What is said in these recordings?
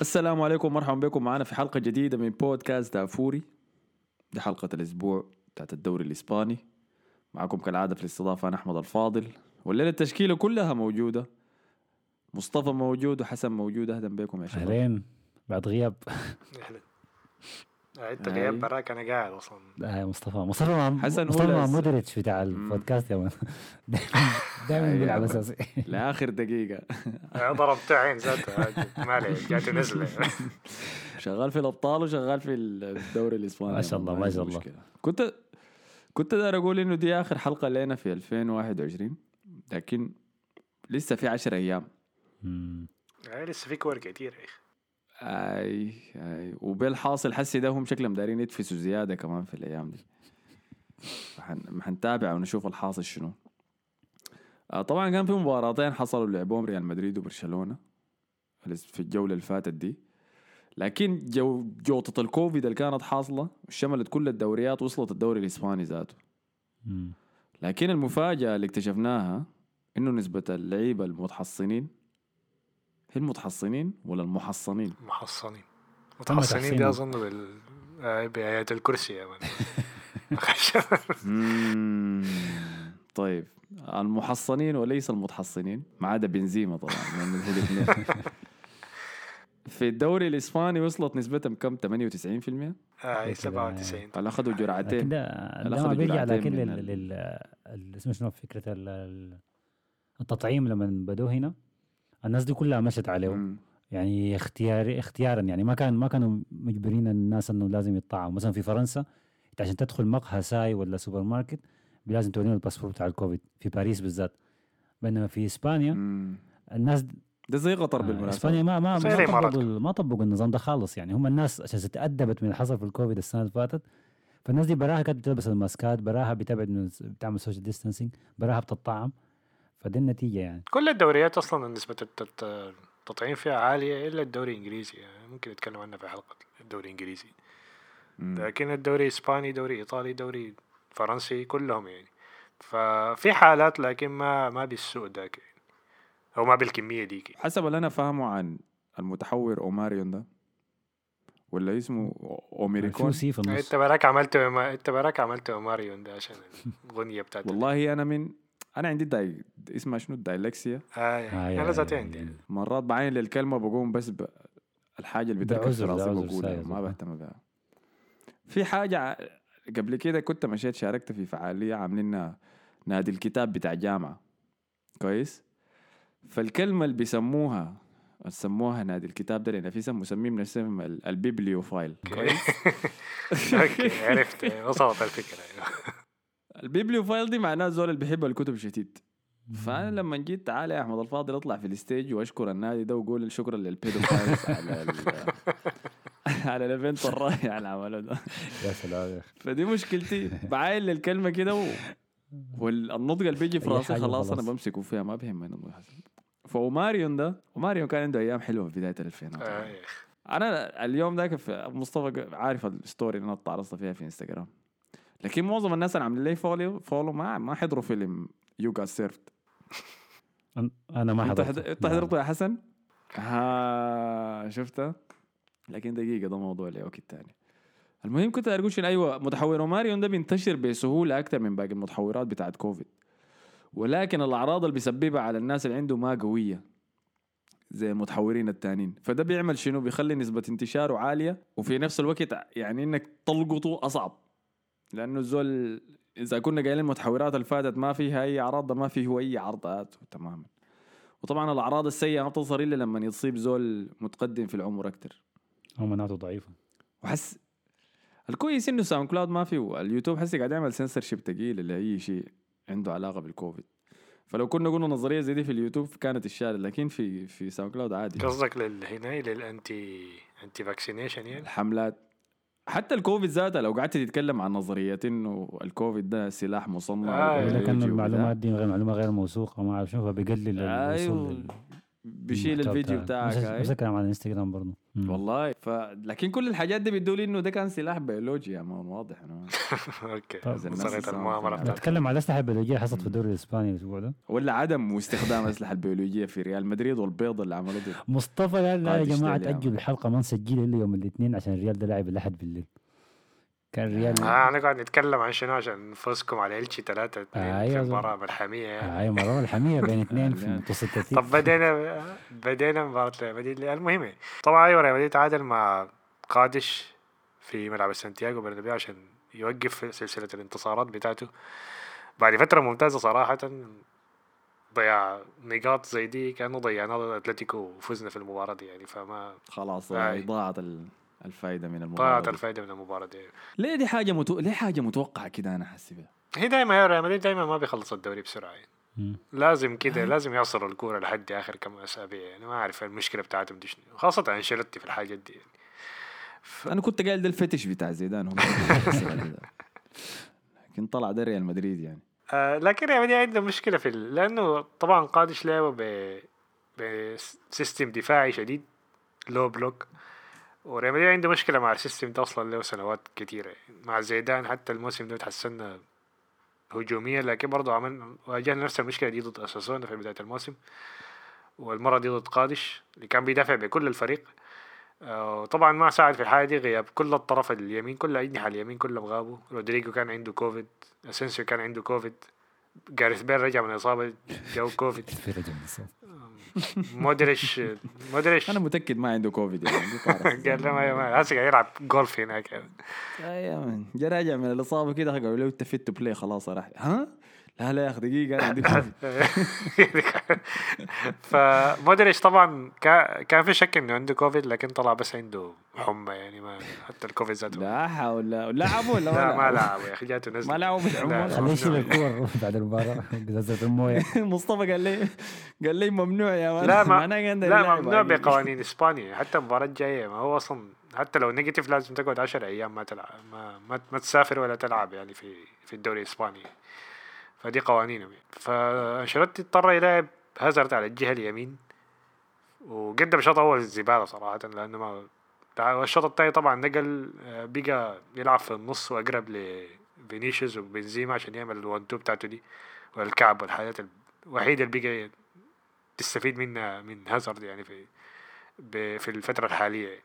السلام عليكم ومرحبا بكم. معنا في حلقة جديدة من بودكاست دافوري. دي حلقة الأسبوع بتاعت الدوري الإسباني. معكم كالعادة في الاستضافة أنا أحمد الفاضل. والليلة التشكيلة كلها موجودة. مصطفى موجود وحسن موجود. أهلا بكم يا شباب. أهلين. بعد غياب. انت. غياب براك أنا قاعد أصلا. آه مصطفى مصطفى مع حسن مصطفى مع مودريتش بتاع البودكاست يا مان دائما. بيلعب أساسي. لآخر دقيقة. آه، ضربت عين ذاته ما عليه جات نزله شغال في الأبطال وشغال في الدوري الإسباني. ما شاء الله، ما شاء الله. كنت كنت داير أقول إنه دي آخر حلقة لنا في 2021 لكن لسه في 10 أيام. مم. آه، لسه في كور كتير يا أخي. أي أي. وبالحاصل حسي ده هم شكلهم دايرين يدفسوا زيادة كمان في الأيام دي. حن- حنتابع ونشوف الحاصل شنو. آه طبعا كان في مباراتين حصلوا لعبهم ريال مدريد وبرشلونة في الجولة اللي فاتت دي. لكن جو جوطة الكوفيد اللي كانت حاصلة شملت كل الدوريات وصلت الدوري الإسباني ذاته. لكن المفاجأة اللي اكتشفناها إنه نسبة اللعيبة المتحصنين المتحصنين ولا المحصنين؟ محصنين متحصنين دي. أظن بال آه، بآيات الكرسي. طيب. المحصنين وليس المتحصنين ما عدا بنزيما طبعا هو الاثنين في الدوري الإسباني وصلت نسبتهم كم؟ 98% آه 97 قال اخذوا جرعتين. ده أخذوا ما بيرجع جرعتين لكن من لل- ال- لل ال- اسمه شنو؟ فكرة ال- ال- التطعيم لما بدوا هنا. الناس دي كلها مشت عليه مم. يعني اختياري اختيارا يعني ما كان ما كانوا مجبرين الناس إنه لازم يطعموا مثلا في فرنسا إنت عشان تدخل مقهى ساي ولا سوبر ماركت لازم توريهم الباسبور بتاع الكوفيد. في باريس بالذات. بينما في إسبانيا مم. الناس ده زي قطر آه، بالمناسبة. إسبانيا ما ما ما. طبقوا ما طبقوا النظام ده خالص. يعني هم الناس عشان تأدبت من اللي حصل في الكوفيد السنة اللي فاتت. فالناس دي براها كانت بتلبس الماسكات براها بتبعد من بتعمل social distancing براها بتطعم. فدي النتيجة يعني. كل الدوريات أصلا الت- التطعيم فيها عالية إلا الدوري الإنجليزي يعني ممكن نتكلم عنها في حلقة الدوري الإنجليزي. لكن الدوري الاسباني دوري إيطالي دوري فرنسي كلهم يعني. ففي حالات لكن ما ما بالسوء ذاك يعني. أو ما بالكمية ديك حسب اللي أنا فاهمه عن المتحور أوماريون ده ولا اسمه أوميريكون؟ في النص انت براك عملت ما انت براك عملت ماريون ده عشان الاغنيه بتاعت والله أنا من أنا عندي داي... اسمها شنو؟ الدايلكسيا. آه آه، يعني يا- أنا ذاتي عندي. يا- مرات بعين للكلمة بقوم بس ب... الحاجة اللي بتركب في راسي بقولها ما. بهتم بها. في حاجة ع- قبل كده كنت مشيت شاركت في فعالية عاملينها نادي الكتاب بتاع جامعة. كويس؟ فالكلمة اللي بيسموها سموها نادي الكتاب ده لأن في اسم مسميه من اسم ال- ال bibliophile. كويس؟ okay عرفت. وصلت الفكرة. ال bibliophile دي معناه زول اللي بيحب الكتب شديد فأنا لما جيت تعالى يا أحمد الفاضل أطلع في ال stage وأشكر النادي ده وقول شكرا لل pedophiles على ال على ال event الرائع اللي عمله ده. يا سلام يا أخي. فدي مشكلتي. بعاين للكلمه كده و... والنطق اللي بيجي في راسي خلاص أنا. بمسكه فيها ما بيهمني. فأوماريون ده أوماريون كان عنده أيام حلوة في بداية الالفينات آه،. أنا اليوم ذاك في مصطفى عارف ال story اللي أنا تعرضت فيها في انستغرام لكن معظم الناس اللي عاملين لي follow follow ما ما حضروا فيلم You Got Served أنا ما حضرت أنت حضرته يا حسن؟ ها شفتها؟ لكن دقيقة ده موضوع لوقت الثاني المهم كنت أقول شنو أيوه متحور. اوماريون ده بينتشر بسهولة أكثر من باقي المتحورات بتاعت كوفيد. ولكن الأعراض اللي بيسببها على الناس اللي عنده ما قوية زي المتحورين التانيين. فده بيعمل شنو؟ بيخلي نسبة انتشاره عالية وفي نفس الوقت يعني إنك تلقطه أصعب. لأنه الزول إذا كنا قايلين المتحورات اللي فاتت ما فيها أي اعراض ده ما فيه أي عرضات تماما. وطبعا الأعراض السيئة ما بتظهر إلا لما يصيب زول متقدم في العمر أكثر هو مناعته ضعيفة. وهسه الكويس إنه SoundCloud ما فيه اليوتيوب حسي قاعد يعمل سنسر شيب ثقيل لاي شيء عنده علاقة بالكوفيد. فلو كنا قلنا نظرية زي دي في اليوتيوب كانت بتتشال لكن في في SoundCloud عادي. قصدك لل- هنا لل anti anti vaccination يعني؟ الحملات. حتى الكوفيد ذاتها لو قعدت تتكلم عن نظرية إنه الكوفيد ده سلاح مصنع آه، كان وبتاع. المعلومات دي غير معلومة غير موثوقة ما أعرف شنو فبيقلل أيوه بيشيل الفيديو بتاعك هاي. نفس الكلام على الإنستغرام برضه. والله ف لكن كل الحاجات دي بتدل إنه ده كان سلاح بيولوجي يا man واضح إنه okay. المؤامرة. بتاعت نتكلم على الاسلحه البيولوجيه حصلت في الدوري الإسباني الأسبوع ده. ولا عدم استخدام الاسلحه البيولوجيه في ريال مدريد والبيض اللي عملوه دي مصطفى قال لا يا جماعة أجلوا الحلقة ما نسجلها إلا يوم الاثنين عشان الريال ده لاعب الأحد بالليل. كان الريال آه أنا قاعد نتكلم عن شنو عشان نفوزكم على التشي 3 2 آه، في أيوة. المباراه ملحمية يعني. هاي مباراة ملحمية بين اثنين في متوسط الترتيب طب بدينا بدينا مباراة ريال مدريد المهم. طبعا أيوه ريال مدريد تعادل مع قادش في ملعب سانتياغو برنابيو عشان يوقف سلسلة الانتصارات بتاعته بعد فترة ممتازة صراحة ضيع نقاط زي دي كأنه ضيعناه ضد أتلتيكو وفزنا في المباراة دي يعني فما خلاص آي. ضاعت ال- الفايدة من المباراة ضاعت دي. الفائدة من المباراة دي. ليه دي حاجة متو... ليه حاجة متوقعة كده أنا حاسس بها هي دايما يا ريال مدريد دايما ما بيخلص الدوري بسرعة. يعني. مم. لازم كده لازم يعصروا الكورة لحد آخر كم أسابيع. يعني ما أعرف المشكلة بتاعتهم دي شنو. خاصة أنشيلوتي في الحاجات دي يعني. أنا كنت قايل ده ال fetish بتاع زيدان. هم لكن طلع ده ريال مدريد يعني. آه لكن ريال مدريد عنده مشكلة في ال... لأنه طبعا قادش لعبه ب ب system دفاعي شديد low block وريال عنده مشكلة مع ال system ده أصلا له سنوات كتيرة. يعني. مع زيدان حتى الموسم ده تحسنا هجوميا لكن برضه عمل واجهنا نفس المشكلة دي ضد أوساسونا في بداية الموسم. والمرة دي ضد قادش اللي كان بيدافع بكل الفريق. آه، طبعا ما ساعد في الحاجة دي غياب كل الطرف اليمين كل أجنحة اليمين كلهم غابوا. رودريجو كان عنده كوفيد أسينسيو كان عنده كوفيد. جاريث بيل رجع من إصابة جاه كوفيد في رجله النصاب. مودريتش مودريتش أنا متأكد ما عنده كوفيد يعني. قال له ما هسه قاعد يلعب جولف هناك يعني. يا man جا راجع من الإصابة كده قالوا له انت fit to play خلاص راح ها لا لا يا أخي دقيقة أنا عندي فمودريتش طبعا كا- كان في شك إنه عنده كوفيد لكن طلع بس عنده حمى يعني ما حتى الكوفيد ذاته لا حول لا لعبوا ولا لا ما لعبوا؟ لعب يا أخي جاته نزل ما لعبوا بالحمى ولا؟ خليه يشيل. الكور بعد المباراة نزلت الموية مصطفى قال لي قال لي ممنوع يا man لا ما لا ممنوع. بقوانين إسبانيا حتى المباراة الجاية ما هو أصلا حتى لو negative لازم تقعد 10 أيام ما تلعب ما ما, ما تسافر ولا تلعب يعني في في الدوري الإسباني فدي قوانينهم يعني فأنشيلوتي اضطر يلعب هازارد على الجهة اليمين وقدم شوط أول زبالة صراحة لأنه ما والشوط الثاني طبعا نقل آه، بقى يلعب في النص وأقرب لفينيسيوس وبنزيما عشان يعمل الوان تو بتاعته دي والكعب والحاجات الوحيدة اللي بقى تستفيد منها من هازارد يعني في في الفترة الحالية يعني.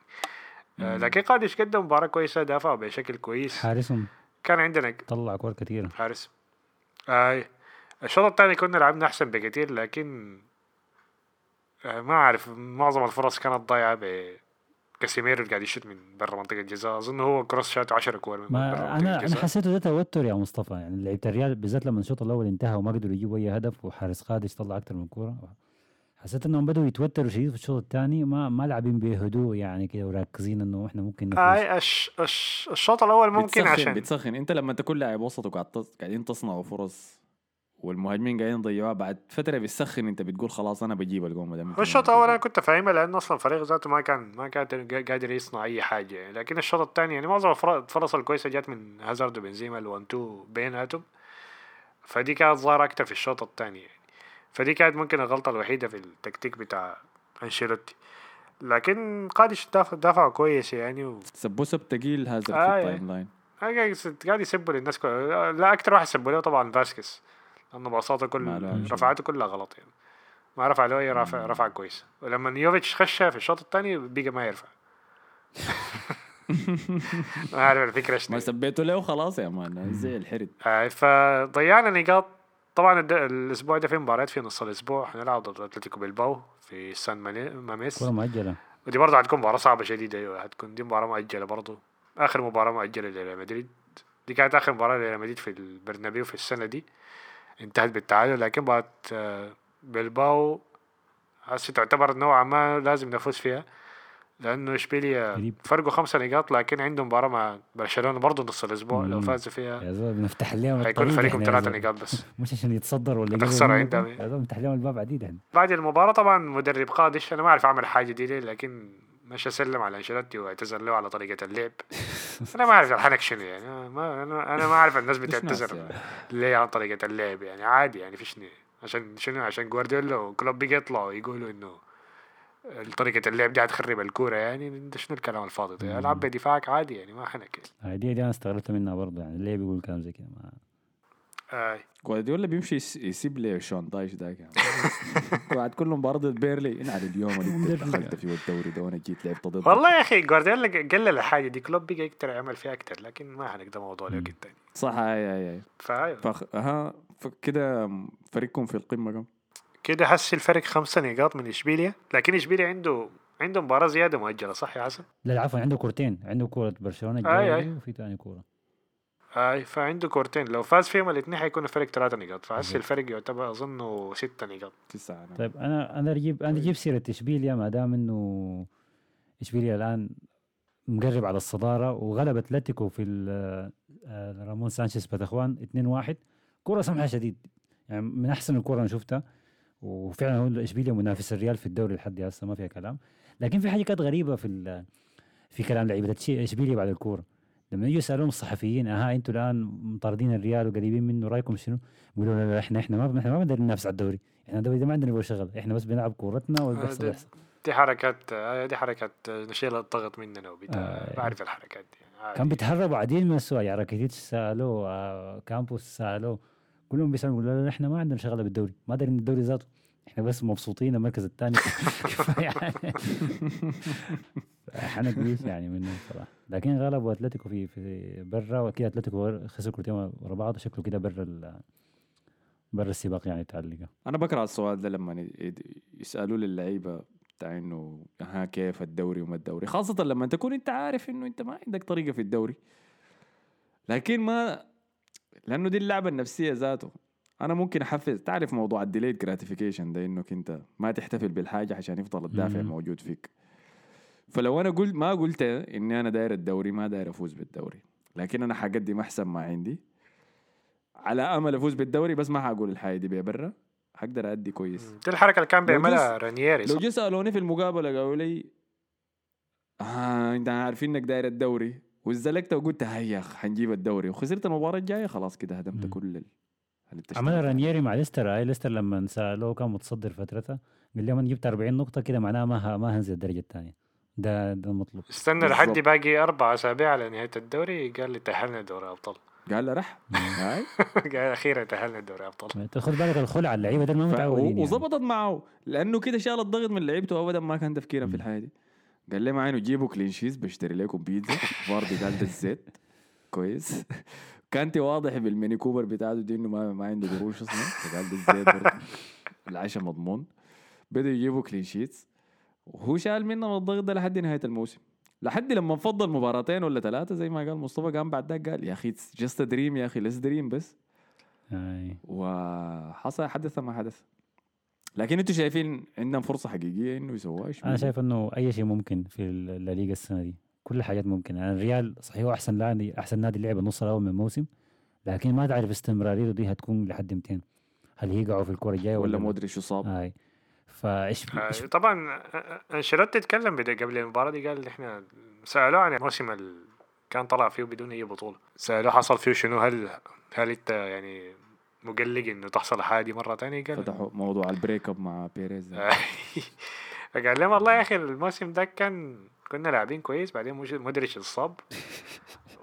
آه، لكن قادش قدم مباراة كويسة دافعوا بشكل كويس. حارسهم. كان عندنا طلع كور كثيره حارس. آي. الشوط الثاني كنا لعبنا أحسن بكثير لكن آه، ما أعرف معظم الفرص كانت ضايعة بكاسيميرو اللي قاعد يشوت من برا منطقة الجزاء. أظن هو كروس شات 10 كور من برا أنا أنا الجزاء. حسيته ده توتر يا مصطفى. يعني لعيبة الريال بالذات لما الشوط الأول انتهى وما قدروا يجيبوا أي هدف وحارس قادش طلع أكثر من كورة. حسيت انهم بدوا يتوتروا شديد في الشوط الثاني ما ما لاعبين بهدوء يعني كده ومركزين انه إحنا ممكن نفوز آي الش... الش... الشوط الأول ممكن بتسخن عشان بتسخن انت لما تكون لاعب وسط وقاعد قاعدين تصنعوا فرص والمهاجمين قاعدين يضيعوها بعد فترة بتسخن انت بتقول خلاص أنا بجيب الجون ده الشوط الأول أنا كنت فاهمها لأنه أصلا الفريق ذاته ما كان ما كان قادر- يصنع أي حاجة يعني. لكن الشوط الثاني يعني معظم الفر- الفرص الكويسة جات من هازارد وبنزيما الوان تو بيناتهم فدي كانت ظاهرة أكتر في الشوط الثاني يعني. فدي كانت ممكن الغلطة الوحيدة في التكتيك بتاع أنشيلوتي. لكن قادش دافع دافع كويس يعني و... سبوه سب تقيل هذا آه، في. التايم لاين قاعد يسبوا للناس كو... لا أكتر واحد سبوا له طبعا فاسكيز. لأنه باصاته كل. رفعاته كلها غلط يعني. ما رفع له أي رفع رفع كويس. ولما يوفيتش خش في الشوط الثاني بقى ما يرفع. ما عارف الفكرة ما سبيته له خلاص يا man زي الحرد. آه، فضيعنا نقاط طبعا الد- الأسبوع ده في مباريات في نص الأسبوع. حنلعب ضد أتلتيكو بلباو في سان ماميس. كورة مؤجلة. ودي برضه هتكون مباراة صعبة شديدة. أيوة هتكون دي مباراة مؤجلة برضه. آخر مباراة مؤجلة لريال مدريد. دي كانت آخر مباراة لريال مدريد في البرنابيو في السنة دي. انتهت بالتعادل لكن بعد آه، بلباو هسه تعتبر نوعا ما لازم نفوز فيها. لأنه إشبيليا قريب. فرقوا خمسة نقاط لكن عندهم مباراة مع برشلونة برضه نص الأسبوع لو. فازوا فيها يا زول بنفتح لهم الطريق فريقهم ثلاثة زول. نقاط بس مش عشان يتصدر ولا منكم. عندهم. يا زول بنفتح لهم الباب عديد إحنا بعد المباراة طبعا مدرب قادش أنا ما أعرف أعمل حاجة دي ليه لكن مش أسلم على أنشيلوتي واعتذر له على طريقة اللعب أنا ما أعرف الحنك شنو يعني أنا ما أنا, أنا ما أعرف الناس بتعتذر يعني. ليه عن طريقة اللعب يعني عادي يعني فيش عشان شنو عشان جوارديولا وكلوب بيجي يطلعوا يقولوا إنه طريقة اللعب دي هتخرب الكورة يعني شنو الكلام الفاضي ده؟ العب بدفاعك عادي يعني ما حنك هاي دي, دي أنا استغربت منها برضه يعني ليه بيقول كلام زي كده ما- آه. جوارديولا بيمشي يس- يسيب لي شون دايش ذاك يعني بعد كل مباراة بيرنلي. ان على اليوم اللي دخلت فيه الدوري ده وأنا جيت لعبت ضدك والله يا أخي جوارديولا قلل الحاجة دي كلوب بقى يقدر يعمل فيها أكتر لكن ما حنك ده. موضوع لوقت تاني صح فأيوه. فخ... ها فكده فريقكم في القمة كم؟ كده حس الفرق خمسة نقاط من اشبيليا لكن اشبيليا عنده عنده مباراة زيادة مؤجلة صح يا حسن؟ لا عفوا عنده كورتين. عنده كورة برشلونة الجاية آي. وفي تاني كورة. آي فعنده كورتين. لو فاز فيهم الاثنين حيكون الفرق ثلاثة نقاط. فحس الفرق يعتبر اظنه ستة نقاط. تسعة أنا. طيب أنا أنا أجيب أنا أجيب سيرة اشبيليا ما دام إنه اشبيليا الآن مقرب على الصدارة وغلب أتلتيكو في ال- آه، رامون سانشيز باتخوان 2-1 كرة سمحة شديد. يعني من أحسن الكرة أنا شفتها. وفعلا هو اشبيليا منافس الريال في الدوري لحد هسه ما فيها كلام. لكن في حاجة كانت غريبة في في كلام لعيبة. تشي- اشبيليا بعد الكورة. لما يجوا يسألون الصحفيين أها أنتوا الآن مطاردين الريال وقريبين منه رأيكم شنو؟ يقولوا لا لا إحنا إحنا ما إحنا ما بنقدر ننافس على الدوري. إحنا الدوري ده ما عندنا شغل. إحنا بس بنلعب كورتنا آه، بيحصل ده- يحصل. دي حركات آه، دي حركات آه، نشيل الضغط مننا وبتاع. آه. بعرف الحركات دي. عادي. كان بيتهربوا عديد من السؤال. يعني راكيتيتش سألوه آه، كامبوس سألوه كلهم بيسالوا يقولوا لا لا إحنا ما عندنا شغله بالدوري. ما دارين الدوري ذاته. إحنا بس مبسوطين المركز الثاني كفاية. حنا كويس يعني منه صراحة لكن غلبوا اتلتيكو في في برا وكده أتلتيكو خسر كورتين ورا بعض. شكله كده برا برا السباق يعني الليجا. أنا بكره السؤال ده لما يسألوا للعيبة بتاع إنه ها كيف الدوري وما الدوري. خاصة لما تكون أنت عارف إنه أنت ما عندك طريقة في الدوري. لكن ما لأنه دي اللعبة النفسية ذاته. أنا ممكن أحفز تعرف موضوع ال delayed gratification ده إنك أنت ما تحتفل بالحاجة عشان يفضل الدافع. موجود فيك. فلو أنا قلت ما قلت إني أنا داير الدوري ما داير أفوز بالدوري. لكن أنا حقدم احسن ما عندي. على أمل أفوز بالدوري بس ما حقول الحاجة دي برا. حقدر ادي كويس. دي الحركة اللي كان بيعملها رانييري لو؟ جو سألوني في المقابلة قالوا لي آه أنت عارفين إنك داير الدوري. وزلكت وقلت هيا حنجيب الدوري. وخسرت المباراة الجاية خلاص كده هدمت. كل عملها فيه. رانييري مع ليستر هاي ليستر لما سالوه كان متصدر فترتها قال لهم أنا جبت 40 نقطة كده معناها ما ما هنزل الدرجة الثانية ده ده المطلوب استنى لحد. باقي أربع أسابيع على نهاية الدوري قال لي تأهلنا دوري أبطال قال له رح هاي قال أخيرا تأهلنا دوري أبطال تاخذ بالك الخلع اللعيبة ده ما. متعودين يعني. وظبطت معه لأنه كده شال الضغط من لعيبته ابدا ما كان تفكيرا في. الحياة دي قال لي معايا جيبوا clean sheets بشتري لكم بيتزا برضه قال ده الزيت كويس كانتي واضح بالميني كوبر بتاعته دي إنه ما, ما عنده قروش أصلا. فقال الزيت برضه. العشاء مضمون. بدوا يجيبوا clean sheets وهو شال منهم الضغط ده لحد نهاية الموسم. لحد لما فضل مباراتين ولا ثلاثة زي ما قال مصطفى قام بعد ذاك قال يا أخي just dream يا أخي let's dream بس. هاي. وحصل حدث ما حدث. لكن أنتوا شايفين عندهم فرصة حقيقية إنه يسووها؟ أنا؟ شايف إنه أي شيء ممكن في الليغا السنة دي. كل الحاجات ممكن يعني الريال صحيح هو أحسن نادي أحسن نادي لعب النص الأول من الموسم لكن ما تعرف استمراريته دي هتكون لحد 200 هل يقعوا في الكرة الجاية ولا ولا مودريتش يصاب. هاي. فايش آه، طبعا آه، أنشيلوتي تكلم بدا قبل المباراة دي قال إحنا سألوه عن الموسم اللي كان طلع فيه بدون أي بطولة. سألوه حصل فيه شنو هل هل أنت يعني مقلق إنه تحصل حاجة دي مرة تانية؟ قال فتحوا موضوع ال break up مع بيريز. ده. فقال لهم والله يا أخي الموسم ده كان كنا لاعبين كويس بعدين مودريتش اتصاب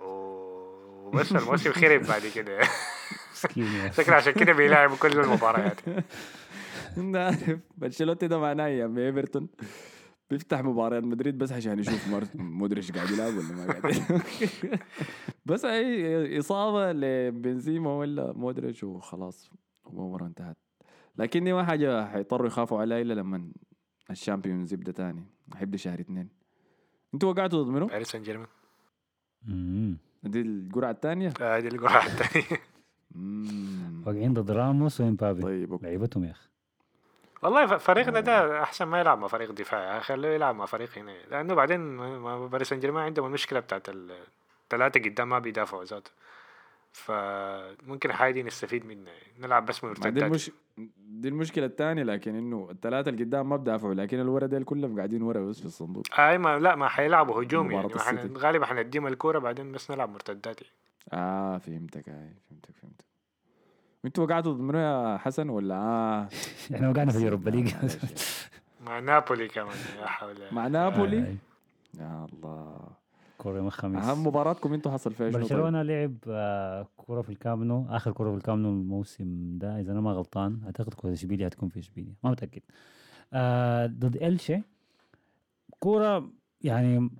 وبس الموسم خرب بعد كده يا. شكله عشان كده بيلعب كل المباريات انت عارف برشلونة ده معناه أيام إيفرتون بيفتح مباريات مدريد بس عشان يشوف. مودريتش قاعد يلعب ولا ما قاعد. بس أي إصابة لبنزيما ولا مودريتش وخلاص الأمور انتهت لكن دي ما حاجة حيضطروا يخافوا عليها الا لما ال Champions يبدأ تاني حيبدا شهر اثنين أنتوا وقعتوا ضد منو؟ باريس سان جيرمان. دي القرعه الثانية؟ هذه القرعه الثانية واقعين ضد راموس وامبابي طيب. لعيبتهم يا أخي والله فريقنا ده أحسن ما يلعب مع فريق دفاعي خلوه يلعب مع فريق هنا لأنه بعدين باريس سان جيرمان عندهم المشكلة بتاعت الثلاثه قدام ما بيدافعوا ذاته فممكن الحاجة دي نستفيد منها نلعب بس ما دي مرتدات المش... دي المشكلة الثانية لكن إنه الثلاثه اللي قدام ما بدافعوا لكن الورا ديل كلهم قاعدين ورا بس في الصندوق. أي ما لا ما حيلعبوا هجوم يعني حن... غالبا حنديهم الكورة بعدين بس نلعب مرتدات يعني. آه فهمتك هاي فهمتك فهمتك. أنتوا وقعتوا ضد منو يا حسن ولا؟ آه إحنا وقعنا في ال Europa League. مع نابولي كمان يا حول. مع نابولي؟ آه، يا الله. كورة يوم الخميس. أهم مباراتكم أنتوا حصل فيها شنو؟ طيب؟ برشلونة لعب آه، كورة في الكامنو آخر كورة في الكامنو الموسم ده إذا أنا ما غلطان أعتقد كورة إشبيليا هتكون في إشبيليا ما متأكد. آه ضد إلشي كورة يعني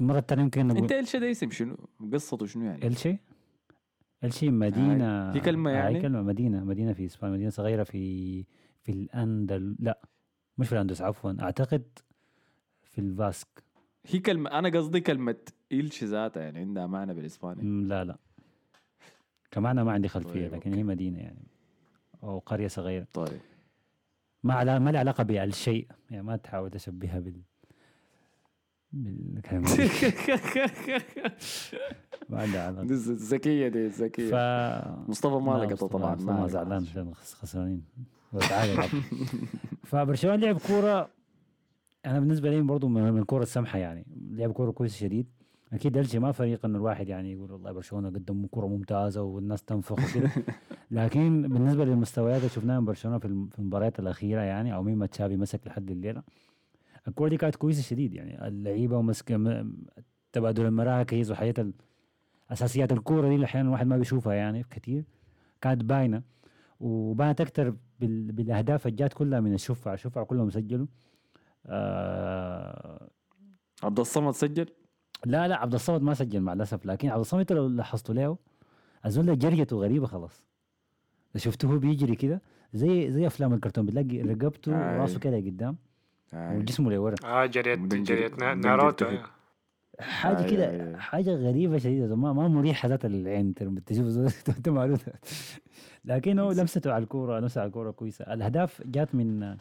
المرة الثانية يمكن انت نقول الشيء ده اسم شنو؟ قصته شنو يعني؟ إلشي؟ إلشي مدينة. هي كلمة آه، يعني؟ هي كلمة مدينة مدينة في إسبانيا مدينة صغيرة في في الأندل لا مش في الأندلس عفوا. أعتقد في الفاسك. هي كلمة أنا قصدي كلمة إلش ذاتها يعني عندها معنى بالإسباني. مم، لا لا. كمان ما عندي خلفية طيب، لكن هي مدينة يعني أو قرية صغيرة. طيب. ما علا ما لها علاقة بالشيء يعني ما تحاول تشبهها بال بالكلمة. ما عندها علاقة. دي الذكية دي ف الذكية مصطفى ما لقطه طبعا مصطفى ما زعلان خسرانين. فبرشلونة لعب كورة أنا بالنسبة لي برضو من الكوره السمحة يعني لعب كوره كويس شديد. أكيد الشيء ما فريق إنه الواحد يعني يقول والله برشلونة قدم كوره ممتازة والناس تنفخ وكده. لكن بالنسبة للمستويات اللي شفناها من برشلونة في الم- في المباريات الأخيرة يعني أو مين ما تشافي مسك لحد الليلة الكوره دي كانت كويسة شديد يعني. اللعيبة ومسك تبادل المراكز وحاجات أساسيات الكوره دي اللي أحيانا الواحد ما بيشوفها يعني كثير كانت باينة وبانت أكثر بال- بالأهداف اللي جات كلها من الشفع. الشفع كلهم سجلوا آه عبد الصمد سجل لا لا عبد الصمد ما سجل مع الأسف لكن عبد الصمد لو لاحظتوا له ده جريته غريبة خلاص شفته هو بيجري كده زي زي أفلام الكرتون بتلاقي رقبته آي. وراسه كده قدام آي. وجسمه لورا آه جريت جريت ناروتو. آه. حاجة كده. حاجة غريبة شديدة ما ما مريحة ذات العين ترى تشوف انت لكن هو لمسته على الكورة لمسه على الكورة كويسة الأهداف جات من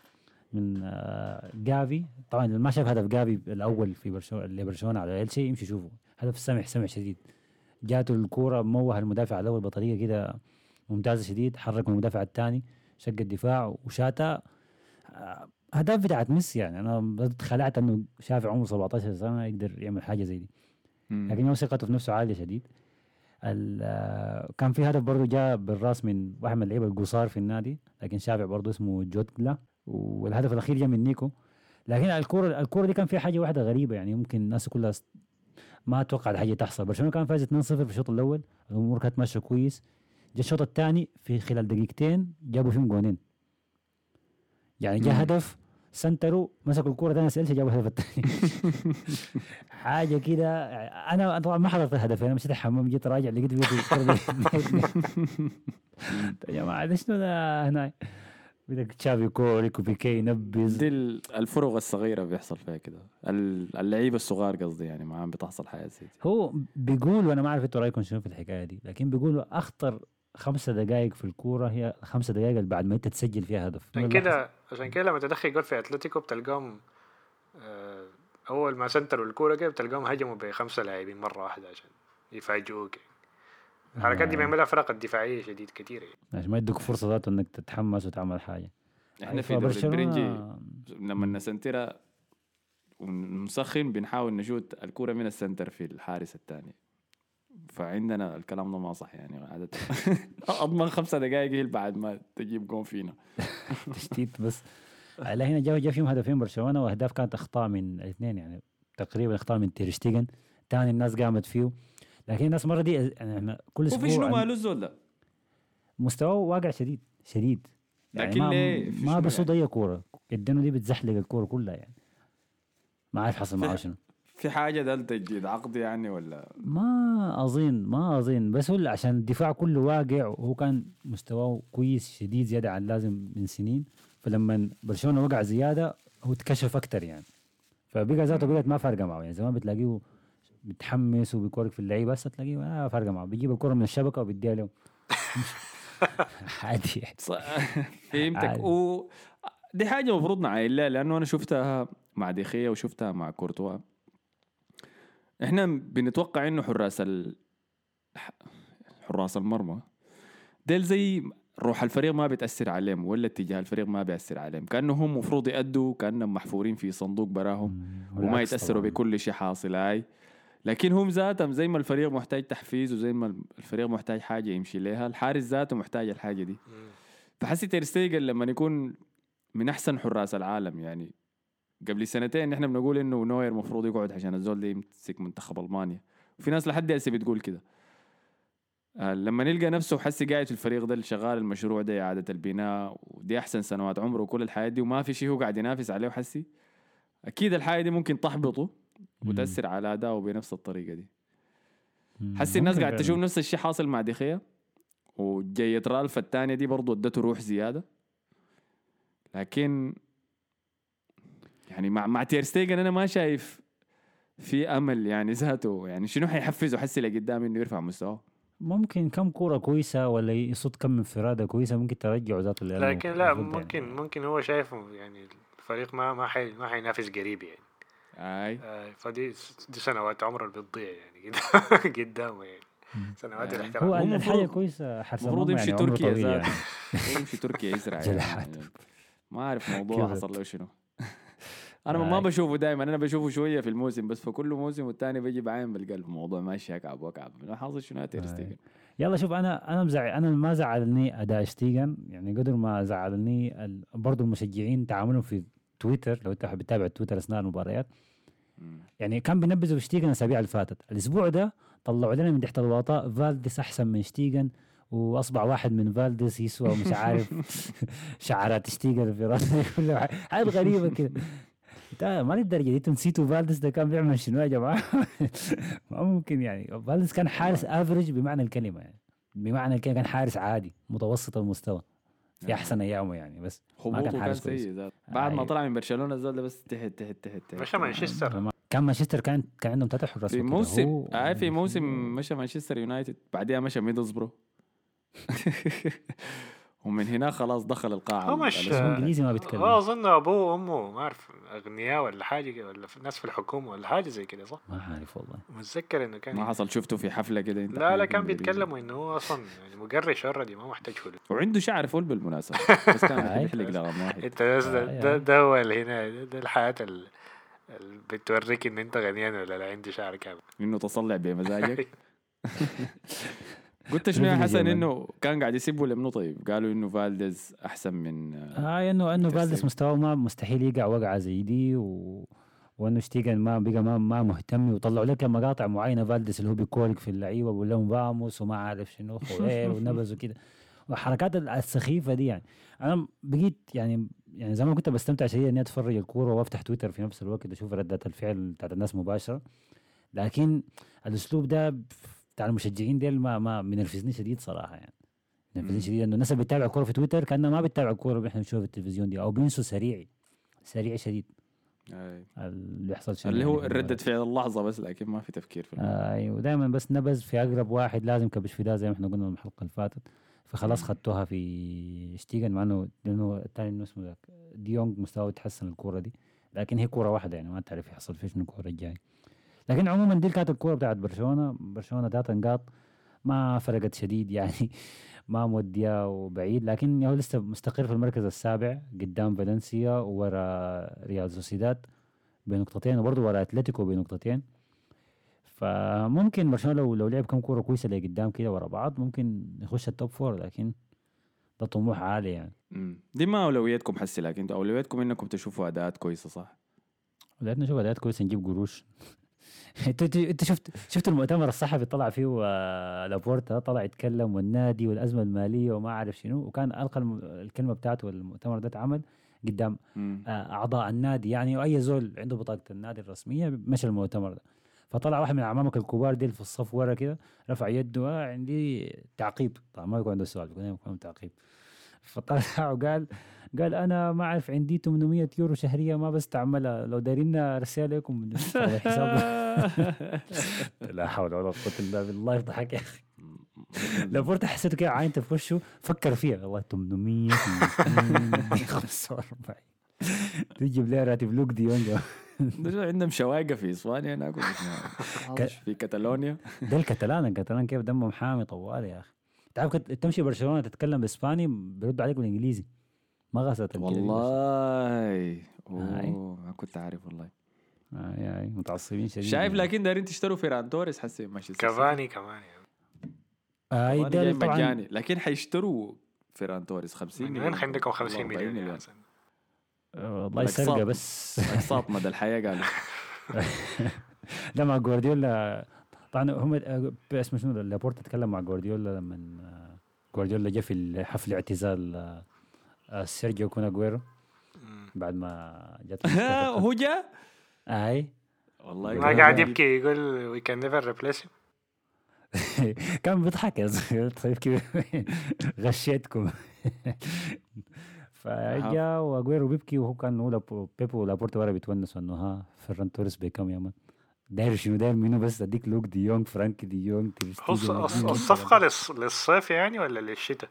من آه، جافي. طبعا اللي ما شاف هدف جافي الأول في برشلونة لبرشلونة على ال شيء يمشي يشوفه. هدف سمح سمح شديد. جاته الكورة موه المدافع الأول بطريقة كده ممتازة شديد حرك المدافع الثاني شق الدفاع وشاتا. اهداف بتاعت ميسي يعني. أنا تخلعت إنه شافي عمره 17 سنة يقدر يعمل حاجة زي دي. لكن هو ثقته في نفسه عالية شديد. آه، كان في هدف برضه جاء بالراس من واحد من اللعيبة القصار في النادي لكن شافع برضه اسمه جوتلا والهدف الأخير جاء من نيكو. لكن الكورة الكورة دي كان فيها حاجة واحدة غريبة يعني ممكن الناس كلها ما أتوقع الحاجة تحصل. برشلونة كان فاز 2-0 في الشوط الأول الأمور كانت ماشية كويس. جاء الشوط الثاني في خلال دقيقتين جابوا فيهم جونين. يعني جاء. هدف سنتروا مسكوا الكورة ثاني سألش جابوا الهدف الثاني. حاجة كده أنا طبعا ما حضرت الهدف أنا مشيت الحمام جيت راجع لقيت فيه. يا جماعة ده شنو ده هنا؟ بدك تشافي كوريك وبيكي ينبز. دي ال- الفرق الصغيرة بيحصل فيها كده. ال- اللعيبة الصغار قصدي يعني معاهم بتحصل حياة زي هو بيقول وأنا ما أعرف أنتوا رأيكم شنو في الحكاية دي لكن بيقولوا أخطر خمسة دقائق في الكورة هي خمسة دقائق اللي بعد ما أنت تسجل فيها هدف. عشان كده عشان كده لما تدخل جول في أتلتيكو بتلقاهم آه، أول ما سنتروا الكورة كده بتلقاهم هجموا بخمسة لاعبين مرة واحدة عشان يفاجئوك. الحركات دي آه. بيعملها فرق الدفاعية شديد كتير يعني. عشان ما يدوك فرصة ذاته إنك تتحمس وتعمل حاجة. إحنا في دوري البرنجي لما نسنترها ونسخن بنحاول نشوت الكرة من ال center في الحارس الثاني. فعندنا الكلام ده ما صح يعني عادة. أضمن خمسة دقائق هي بعد ما تجيب جون فينا. تشتيت بس. على هنا جا جا فيهم هدفين برشلونة وأهداف كانت أخطاء من الاثنين يعني تقريبا أخطاء من تيرشتيجن ثاني الناس قامت فيه. لكن الناس مره دي يعني إحنا كل هو في شنو أسبوع ماله الزول ده؟ مستواه واقع شديد شديد. لكن ما ليه؟ ما شنو بيصد يعني؟ اي كورة. يدينه دي بتزحلق الكورة كلها يعني. ما عارف حصل معاه شنو. في حاجة ده تجديد عقد يعني ولا؟ ما أظن ما أظن. بس هو عشان الدفاع كله واقع وهو كان مستواه كويس شديد زيادة عن اللازم من سنين. فلما برشلونة وقع زيادة هو تكشف أكثر يعني. فبقى ذاته بقت ما فارقة معه يعني. زمان بتلاقيه متحمس وبيكورك في اللعيبة بس تلاقيه ما فارقه معه بيجيب الكرة من الشبكة وبيديها له عادي يعني. فهمتك. و دي حاجة المفروض نعايلها لأنه أنا شفتها مع ديخية وشفتها مع كورتوا. إحنا بنتوقع إنه حراس ال حراس المرمى. ديل زي روح الفريق ما بتأثر عليهم ولا اتجاه الفريق ما بيأثر عليهم. كأنهم مفروض يأدوا كأنهم محفورين في صندوق براهم. وما يتأثروا طبعاً. بكل شيء حاصل. هاي. لكن هم ذاتهم زي ما الفريق محتاج تحفيز وزي ما الفريق محتاج حاجة يمشي لها الحارس ذاته محتاج الحاجة دي. فحسي تيرستيجن لما يكون من أحسن حراس العالم يعني قبل سنتين نحن بنقول إنه نوير المفروض يقعد عشان الزول ده يمسك منتخب ألمانيا. وفي ناس لحد هسه بتقول كده. آه، لما نلقى نفسه حسي قاعد في الفريق ده اللي شغال المشروع ده إعادة البناء ودي أحسن سنوات عمره وكل الحياة دي وما في شيء هو قاعد ينافس عليه حسي أكيد الحاجة دي ممكن تحبطه. وتاثر على اداؤه بنفس الطريقة دي. حسي الناس قاعد. تشوف نفس الشيء حاصل مع دخيا وجاية رالف الثانية دي برضو ادته روح زيادة. لكن يعني مع مع تيرستيجن أنا ما شايف في أمل يعني ذاته. يعني شنو حيحفزه؟ حسي لقدام إنه يرفع مستواه. ممكن كم كورة كويسة ولا يصد كم انفراده كويسة ممكن ترجعه ذاته لكن لا المفروض ممكن يعني. ممكن هو شايفه يعني الفريق ما ما حي ما حينافس قريب يعني. أي. آه، فدي دي سنوات عمره اللي بتضيع يعني قدام- قدامه يعني. سنوات يعني الاحتراف هو الحاجة كويسة حرس المفروض يمشي يعني تركيا يعني. يمشي تركيا يزرع جلحات. يعني ما أعرف موضوع. حصل له شنو. أنا ما آي. بشوفه دائما أنا بشوفه شوية في الموسم بس في كل موسم والثاني بيجي بعين بالقلب موضوع ماشي اكعب واكعب حاصل شنو تيرستيجن يلا شوف أنا أنا مزعل أنا ما زعلني أداء شتيجن يعني قدر ما زعلني برضو المشجعين تعاملهم في تويتر لو أنت بتتابع تويتر أثناء المباريات. يعني كان بينبذوا شتيجن الأسابيع اللي فاتت. الأسبوع ده طلعوا لنا من تحت الواطاء فالديس أحسن من شتيجن واصبع واحد من فالديس يسوى مش عارف شعرات شتيجن في راسه. حاجات غريبة كده. ده ما للدرجة دي أنتوا نسيتوا فالديس ده كان بيعمل شنو يا جماعة؟ ما ممكن يعني. فالديس كان حارس average بمعنى الكلمة يعني. بمعنى الكلمة كان حارس عادي متوسط المستوى. في أحسن أيامه يعني بس ما كان كان حارس كويس. ذات بعد ما أي. طلع من برشلونة الزول بس تحت تحت تحت تحت مشى مانشستر. كان مانشستر كان كان عندهم ثلاث حراس في. موسم آه في موسم مشى مانشستر يونايتد بعدها مشى ميدلزبرو ومن هنا خلاص دخل القاعة هو مش- انجليزي ما بيتكلم هو أظن أبوه وأمه ما أعرف أغنياء ولا حاجة كده، ولا في ناس في الحكومة ولا حاجة زي كده صح؟ ما عارف والله متذكر إنه كان ما حصل شفته في حفلة كده انت لا لا حاجة كان. بيتكلموا إنه هو أصلا يعني مقرش already ما محتاج فلوس وعنده شعر full بالمناسبة بس كان. بيحلق لغم واحد أنت بس ده, ده. ده هو اللي هنا ده, ده الحياة ال- اللي بتوريك إن أنت غنيان ولا لا عندي شعر كامل إنه تصلع بمزاجك قلت شنو يا حسن إنه كان قاعد يسبوا لمنه طيب؟ قالوا إنه فالديز أحسن من آه، آه انه إنه. فالديس مستواه ما مستحيل يقع وقعة زي دي و... وإنه شتيجن ما بقى ما, ما مهتم وطلعوا لك مقاطع معينة فالديس اللي هو بيكورك في اللعيبة بيقول لهم vamos وما عارف شنو خوير ونبز وكده. والحركات ال- السخيفة دي يعني. أنا بقيت يعني يعني زمان كنت بستمتع شديد إني أتفرج الكورة وأفتح تويتر في نفس الوقت أشوف ردات الفعل بتاعت الناس مباشرة. لكن الأسلوب ده بتاع المشجعين ديل ما ما منرفزني شديد صراحة يعني منرفزني مم. شديد انه الناس اللي بتتابع كورة في تويتر كأنها ما بتتابع الكوره اللي إحنا بنشوفها في التلفزيون دي أو بينسوا سريع سريع شديد أي. اللي بيحصل شنو اللي يعني هو في ردة. فعل اللحظة بس لكن ما في تفكير في. أيوه دائما بس نبز في أقرب واحد لازم كبش في ده زي ما إحنا قلنا الحلقة اللي فاتت فخلاص. خدتوها في شتيجن مع إنه لأنه الثاني إنه اسمه ذاك ديونج مستواه يتحسن الكورة دي لكن هي كورة واحدة يعني ما تعرف يحصل فيه شنو الكورة الجاي لكن عموما دي كانت الكورة بتاعت برشلونة. برشلونة ذات نقاط. ما فرقت شديد يعني. ما مودية وبعيد. لكن هو لسه مستقر في المركز السابع قدام فالنسيا ورا ريال سوسيداد بنقطتين وبرضه ورا أتلتيكو بنقطتين. فممكن برشلونة لو لو لعب كم كورة كويسة لقدام كده ورا بعض ممكن يخش ال top four لكن ده طموح عالي يعني. مم. دي ما اولويتكم حسي لكن أنتوا اولويتكم إنكم تشوفوا أداءات كويسة صح؟ لقيت نشوف أداءات كويسة نجيب قروش. انت انت- شفت شفت المؤتمر الصحفي طلع فيه لابورتا طلع يتكلم والنادي والأزمة المالية وما أعرف شنو وكان ألقى الكلمة بتاعته المؤتمر ده اتعمل قدام. آه، أعضاء النادي. يعني واي زول عنده بطاقة النادي الرسمية مشى المؤتمر ده. فطلع واحد من أعمامك الكبار ديل في الصف ورا كده رفع يده آه عندي تعقيب. طبعا ما يكون عنده سؤال تعقيب. فطلع وقال قال أنا ما أعرف عندي 800 يورو شهرية ما بستعملها. لو دايرين ارسلها لكم لا حول ولا قوة إلا بالله يضحك. يا أخي لابورتا حسيته كده عاينته في وشه فكر فيها. والله 800 45 تجيب لي راتب. لوك ديونج عندهم شواقة في إسبانيا هناك؟ في كاتالونيا. ده الكتالان الكتالان كيف دمهم حامي طوال يا أخي. تعرف تمشي برشلونة تتكلم بإسباني بيرد عليك بالإنجليزي. ما غسلت والله. أوه ما كنت عارف والله. آه آه متعصبين شديد. شايف يعني. لكن دايرين تشتروا فيران توريس حسي ماشي كافاني كمان يعني كافاني جاي ده طبعا مجاني. لكن حيشتروا فيران توريس 50 من مليون. وين عندكم ولا 50 40 مليون يا حسن آه، والله. سرقة بس. اقساط مدى الحياة قالوا. لا مع جوارديولا طبعا هم آه، اسمه شنو لابورتا تكلم مع جوارديولا لما آه، جوارديولا جاء في حفل اعتزال آه، سيرجيو كون اجويرو. بعد ما المشكلة. هو جاء أي. والله ما قاعد يبكي يقول we can never replace كان بيضحك. يا زلمه طيب كيف؟ غشيتكم. فجاء واجويرو بيبكي وهو كان هو بيبو ولابورتا ورا بيتونسوا إنه ها فيران توريس بكم يا مان. داير شنو؟ داير منه بس؟ أديك لوك دي يونغ فرانكي دي يونغ تير هو شتيجن، الص- مين الصفقة للص- للصيف يعني ولا للشتاء؟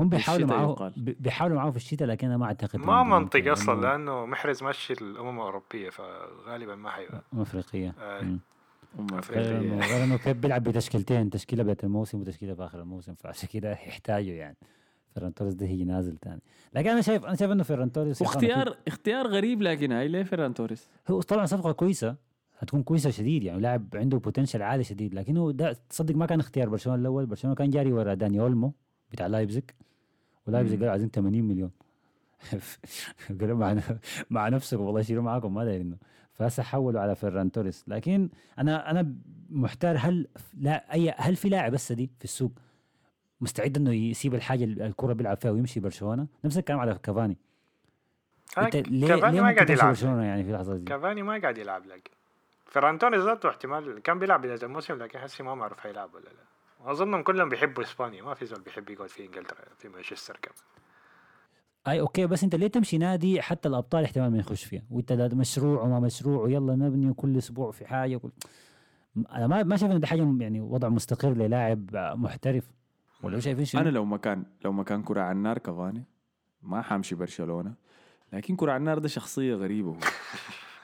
هم بيحاولوا معاه. بي- بيحاولوا معاه في الشتاء لكن أنا ما اعتقد ما منطق أصلا لأنه لأنه محرز ماشي الأمم الأوروبية فغالبا ما حيبقى أمم أفريقية آه. مم. أم غير. انه غير إنه بيب بيلعب بتشكيلتين تشكيلة بدايه الموسم وتشكيلة في آخر الموسم فعشان كده يحتاجوا يعني فيران توريس ده هيجي نازل تاني لكن أنا شايف أنا شايف إنه فيران توريس واختيار اختيار غريب لكن هاي ليه فيران توريس هو طبعا صفقة كويسة هتكون كويسة شديد يعني لاعب عنده potential عالي شديد لكنه ده تصدق ما كان اختيار برشلونة الأول برشلونة كان جاري ورا داني أولمو بتاع لايبزيج ولايبزيج مم. قال عايزين 80 مليون. قالوا مع مع نفسكم والله شيلوا معاكم ما دايرين. فهسه حولوا على فيران توريس. لكن أنا أنا محتار هل لا أي هل في لاعب هسه دي في السوق مستعد إنه يسيب الحاجة الكرة بيلعب فيها ويمشي برشلونة؟ نفس الكلام على كافاني. أنت ليه كافاني ما قاعد يلعب. برشلونة يعني في اللحظة دي؟ كافاني ما قاعد يلعب لكن فرانتوني ذاته احتمال كان بيلعب بدايه الموسم لكن حسي ما معروف حيلعب ولا لا. اظنهم كلهم بيحبوا إسبانيا ما في زول بيحب يقعد في إنجلترا في مانشستر كمان. أي أوكي بس أنت ليه تمشي نادي حتى الأبطال احتمال ما يخش فيها؟ وأنت ده مشروع وما مشروع ويلا نبني كل أسبوع في حاجة كل... أنا ما ما شايف إن ده حاجة يعني وضع مستقر للاعب محترف. ولا شايفين شنو؟ أنا لو مكان لو مكان كرة على النار كفاني ما حامشي برشلونة. لكن كرة على النار ده شخصية غريبة هو.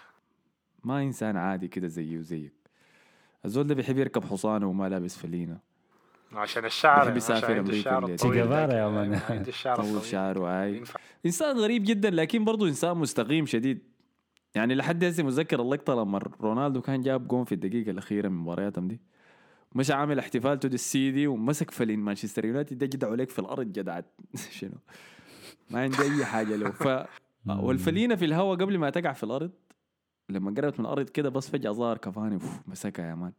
ما إنسان عادي كده زيه وزيك. الزول ده بيحب يركب حصانة وما لابس فلينة. عشان الشعر عشان يسافر تشيجافارا ده يا مان. الشعر طول شعره هاي ينفع. إنسان غريب جدا لكن برضه إنسان مستقيم شديد. يعني لحد هسه متذكر اللقطة لما رونالدو كان جاب جون في الدقيقة الأخيرة من مبارياتهم دي. مش عامل احتفال تود السيدي ومسك فلين مانشستر يونايتد ده جدعوا عليك في الأرض جدعت. شنو؟ ما عندي أي حاجة له. ف والفلينة في الهواء قبل ما تقع في الأرض لما قربت من الأرض كده بس فجأة ظهر كفاني مسكها يا مان.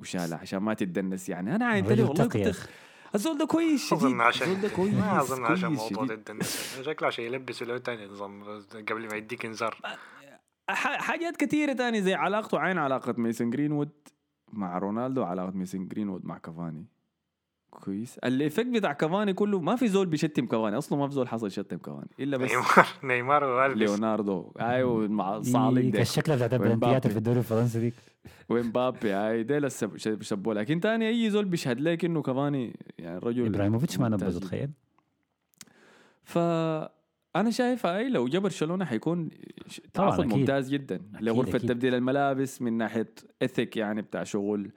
وشالها عشان ما تتدنس يعني. أنا الرجل والله كنت. الزول ده كويس شديد. اظن عشان الزول ده كويس ما أظن عشان موضوع الناس شكله عشان يلبسوا له تاني نظام قبل ما يديك انذار. ح- حاجات كثيرة تاني زي علاقته عين علاقة ميسن جرينوود مع رونالدو علاقة ميسن جرينوود مع كافاني. كويس. ال effect بتاع كافاني كله ما في زول بيشتم كافاني. أصلا ما في زول حصل يشتم كافاني. إلا بس نيمار نيمار والبس ليوناردو. أيوه مع صالح ديك ده الشكله بتاعت البلنتيات في الدوري الفرنسي ديك. ومبابي هاي ديل بيسبوا لكن تاني أي زول بيشهد لك إنه كافاني يعني الرجل إبراهيموفيتش ما ممتاز نبذ جداً. تخيل فانا شايف أي لو جا برشلونة حيكون أكيد. ممتاز جدا لغرفه. تبديل الملابس من ناحية اثيك يعني بتاع شغل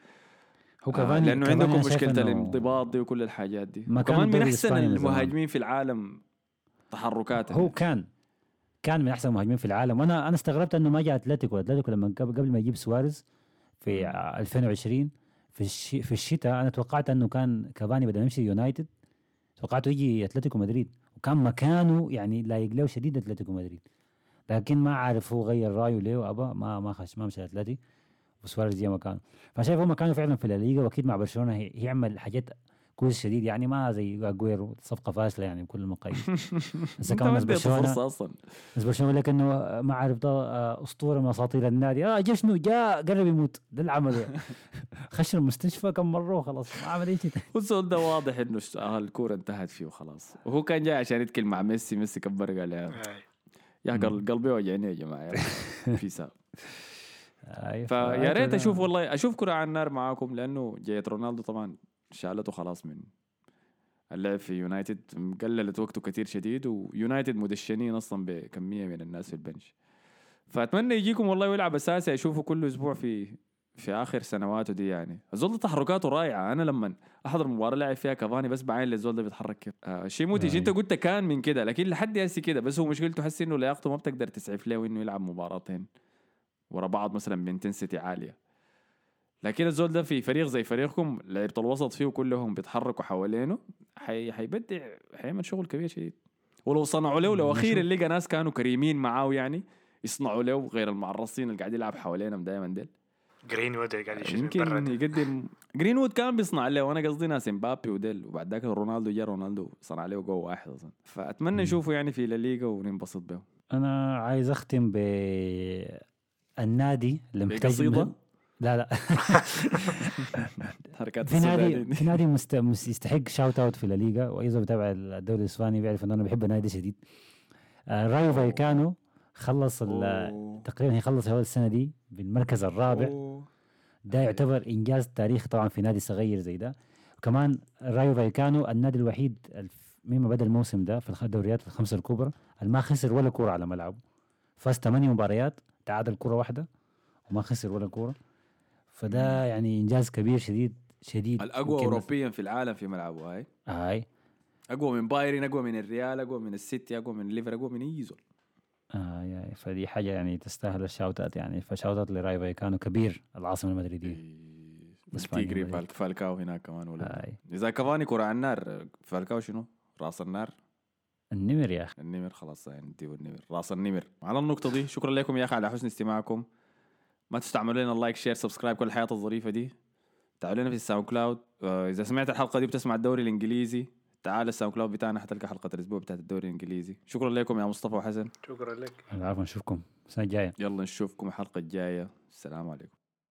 هو آه، كافاني لأنه عندكم مشكلة الانضباط دي وكل الحاجات دي كمان من أحسن. المهاجمين في العالم تحركات هو كان كان من أحسن المهاجمين في العالم وأنا أنا استغربت إنه ما جاء أتلتيكو أتلتيكو لما قبل ما يجيب سواريز في مم. ع- 2020 في. في الشتاء أنا توقعت أنه كان كافاني بدل ما يمشي يونايتد توقعته يجي أتلتيكو مدريد وكان مكانه يعني لايق له شديد أتلتيكو مدريد لكن ما عارف هو غير رأيه ليه وأبا ما ما خش ما مشى أتلتي وسواريز جه مكانه فشايف هو مكانه فعلا في الليغا وأكيد مع برشلونة هي- هيعمل حاجات كويس شديد يعني ما زي أجويرو صفقة فاشلة يعني بكل المقاييس. بس كمان برشلونة أصلا. بس برشلونة لك إنه ما عارف ده آه، أسطورة من أساطير النادي. آه جا شنو؟ جاء قرب يموت. ده اللي عمله خش المستشفى كم مرة وخلاص ما عمل أي شيء ده واضح إنه آه الكورة انتهت فيه وخلاص. وهو كان جاي عشان يتكلم مع ميسي ميسي كبر قال يا آي. يا قل- قلبي وجعني يا جماعة. في ساب آه فيا ريت أشوف والله أشوف كرة على النار معاكم لأنه جاية رونالدو طبعا شالته خلاص من اللعب في يونايتد قللت وقته كثير شديد ويونايتد مدشنين أصلا بكمية من الناس في البنش. فأتمنى يجيكم والله ويلعب أساسي أشوفه كل أسبوع في في آخر سنواته دي يعني. الزول تحركاته رائعة. أنا لما أحضر مباراة لعب فيها كافاني بس بعين الزول ده بيتحرك كيف آه شيء مدهش أي. أنت قلت كان من كده لكن لحد هسه كده. بس هو مشكلته حسي إنه لياقته ما بتقدر تسعف له انه يلعب مباراتين ورا بعض مثلا بإنتنسيتي عالية. لكن الزول ده في فريق زي فريقكم لعيبه الوسط فيه كلهم بيتحركوا حوالينه حي... حيبدع حيعمل شغل كبير شديد ولو صنعوا له لو. أخيرا لقى ناس كانوا كريمين معاه يعني يصنعوا له غير المعرصين اللي قاعد يلعب حوالينا دائما ديل جرين وود قاعد يشيل يمكن. يقدم جرين وود كان بيصنع له وأنا قصدي ناس إمبابي وديل وبعد ذاك رونالدو جا رونالدو صنع له جون واحد أصلا فأتمنى نشوفه يعني في الليغا وننبسط به أنا عايز أختم ب النادي اللي محتاج بقصيدة؟ لا لا حركات في نادي. في نادي مست... مس- يستحق shout out في الليغا واي زول بتابع الدوري الإسباني بيعرف إنه أنا بحب النادي شديد آه رايو فايكانو خلص. تقريبا هيخلص هو السنة دي بالمركز الرابع. ده يعتبر إنجاز تاريخي طبعا في نادي صغير زي ده وكمان رايو فايكانو النادي الوحيد مما بدا الموسم ده في الدوريات الخمسة الكبرى ما خسر ولا كورة على ملعبه فاز ثمانية مباريات تعادل كورة واحدة وما خسر ولا كورة فده يعني إنجاز كبير شديد شديد الأقوى اوروبيا في العالم في ملعبه هاي. هاي. أقوى من بايرن أقوى من الريال أقوى من السيتي أقوى من الليفر أقوى من أي زول. آه يعني فدي حاجة يعني تستاهل الشاوتات يعني. فشاوتات لراي فايكانو كبير العاصمة المدريدية. إسبانيا تيجري فالكاو هناك كمان ولا؟ هاي. إذا كفاني كرة على النار فالكاو شنو؟ راس النار. النمر يا أخي. النمر خلاص يعني نديه النمر. راس النمر. على النقطة دي شكرا لكم يا أخي على حسن استماعكم. ما تنسوا تعملوا لنا ال like share subscribe كل الحياة الظريفة دي. تعالوا لنا في ال SoundCloud. آه، إذا سمعت الحلقة دي بتسمع الدوري الإنجليزي. تعال ال SoundCloud بتاعنا حتلقى حلقة الأسبوع بتاعت الدوري الإنجليزي. شكرا لكم يا مصطفى وحسن. شكرا لك. العفو نشوفكم. السنة الجاية. يلا نشوفكم الحلقة الجاية. السلام عليكم.